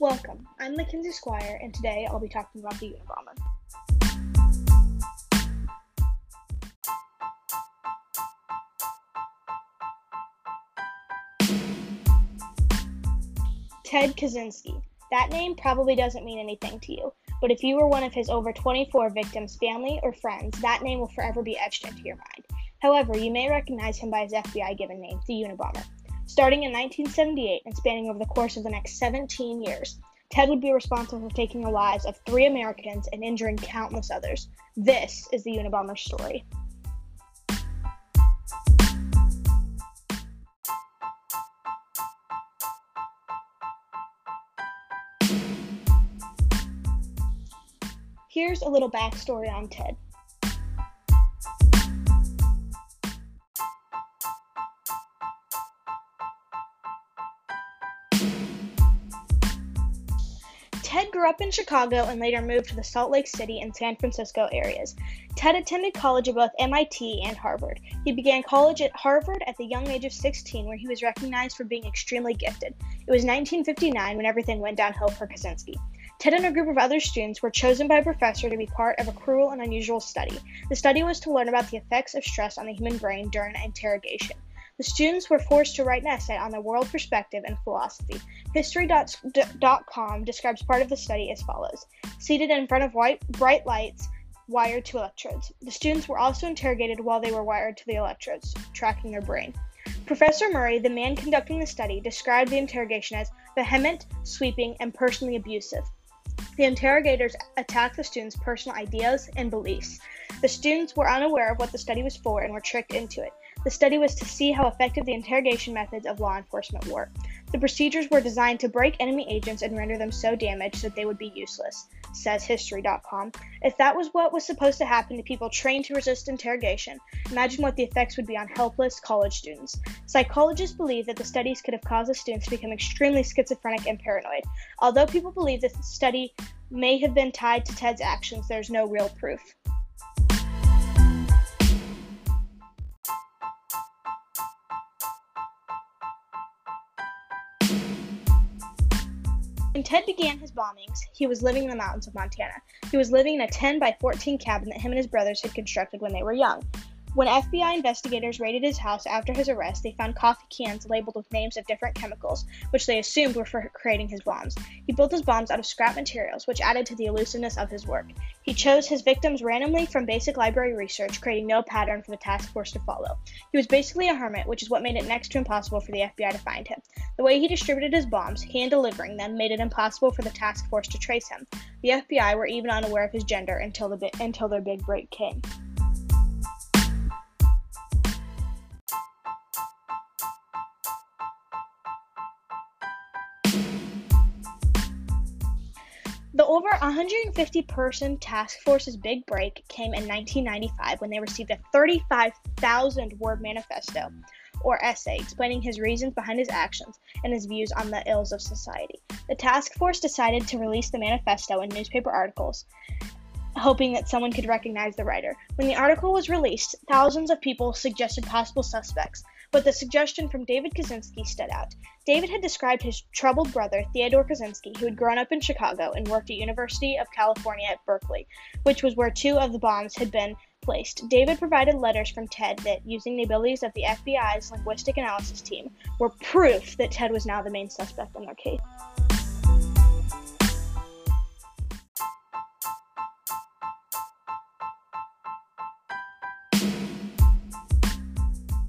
Welcome. I'm Mackenzie Squire, and today I'll be talking about the Unabomber. Ted Kaczynski. That name probably doesn't mean anything to you, but if you were one of his over 24 victims' family or friends, that name will forever be etched into your mind. However, you may recognize him by his FBI given name, the Unabomber. Starting in 1978 and spanning over the course of the next 17 years, Ted would be responsible for taking the lives of three Americans and injuring countless others. This is the Unabomber story. Here's a little backstory on Ted. Ted grew up in Chicago and later moved to the Salt Lake City and San Francisco areas. Ted attended college at both MIT and Harvard. He began college at Harvard at the young age of 16, where he was recognized for being extremely gifted. It was 1959 when everything went downhill for Kaczynski. Ted and a group of other students were chosen by a professor to be part of a cruel and unusual study. The study was to learn about the effects of stress on the human brain during an interrogation. The students were forced to write an essay on their world perspective and philosophy. History.com describes part of the study as follows Seated in front of white, bright lights, wired to electrodes. The students were also interrogated while they were wired to the electrodes, tracking their brain. Professor Murray, the man conducting the study, described the interrogation as vehement, sweeping, and personally abusive. The interrogators attacked the students' personal ideas and beliefs. The students were unaware of what the study was for and were tricked into it. The study was to see how effective the interrogation methods of law enforcement were. The procedures were designed to break enemy agents and render them so damaged that they would be useless, says History.com. If that was what was supposed to happen to people trained to resist interrogation, imagine what the effects would be on helpless college students. Psychologists believe that the studies could have caused the students to become extremely schizophrenic and paranoid. Although people believe that the study may have been tied to Ted's actions, there's no real proof. When Ted began his bombings, he was living in the mountains of Montana. He was living in a 10 by 14 cabin that him and his brothers had constructed when they were young. When FBI investigators raided his house after his arrest, they found coffee cans labeled with names of different chemicals, which they assumed were for creating his bombs. He built his bombs out of scrap materials, which added to the elusiveness of his work. He chose his victims randomly from basic library research, creating no pattern for the task force to follow. He was basically a hermit, which is what made it next to impossible for the FBI to find him. The way he distributed his bombs, hand delivering them, made it impossible for the task force to trace him. The FBI were even unaware of his gender until, the, until their big break came. The over 150 person task force's big break came in 1995 when they received a 35,000 word manifesto or essay explaining his reasons behind his actions and his views on the ills of society. The task force decided to release the manifesto in newspaper articles, hoping that someone could recognize the writer. When the article was released, thousands of people suggested possible suspects but the suggestion from David Kaczynski stood out. David had described his troubled brother, Theodore Kaczynski, who had grown up in Chicago and worked at University of California at Berkeley, which was where two of the bombs had been placed. David provided letters from Ted that, using the abilities of the FBI's linguistic analysis team, were proof that Ted was now the main suspect in their case.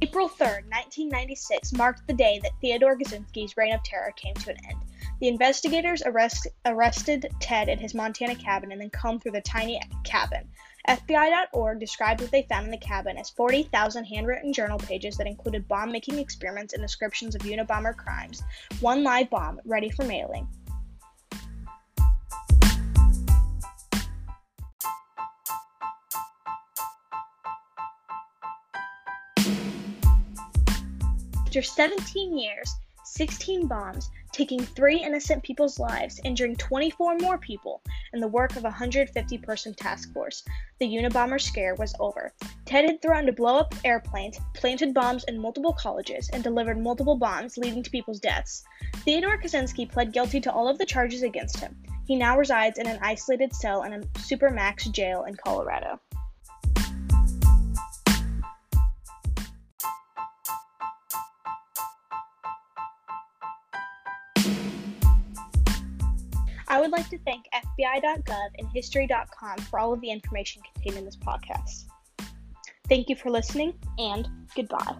April 3, 1996 marked the day that Theodore Kaczynski's reign of terror came to an end. The investigators arrest, arrested Ted at his Montana cabin and then combed through the tiny cabin. FBI.org described what they found in the cabin as 40,000 handwritten journal pages that included bomb making experiments and descriptions of Unabomber crimes, one live bomb ready for mailing, After 17 years, 16 bombs, taking three innocent people's lives, injuring 24 more people, and the work of a 150 person task force. The Unabomber scare was over. Ted had threatened to blow up airplanes, planted bombs in multiple colleges, and delivered multiple bombs leading to people's deaths. Theodore Kaczynski pled guilty to all of the charges against him. He now resides in an isolated cell in a supermax jail in Colorado. I would like to thank FBI.gov and History.com for all of the information contained in this podcast. Thank you for listening, and goodbye.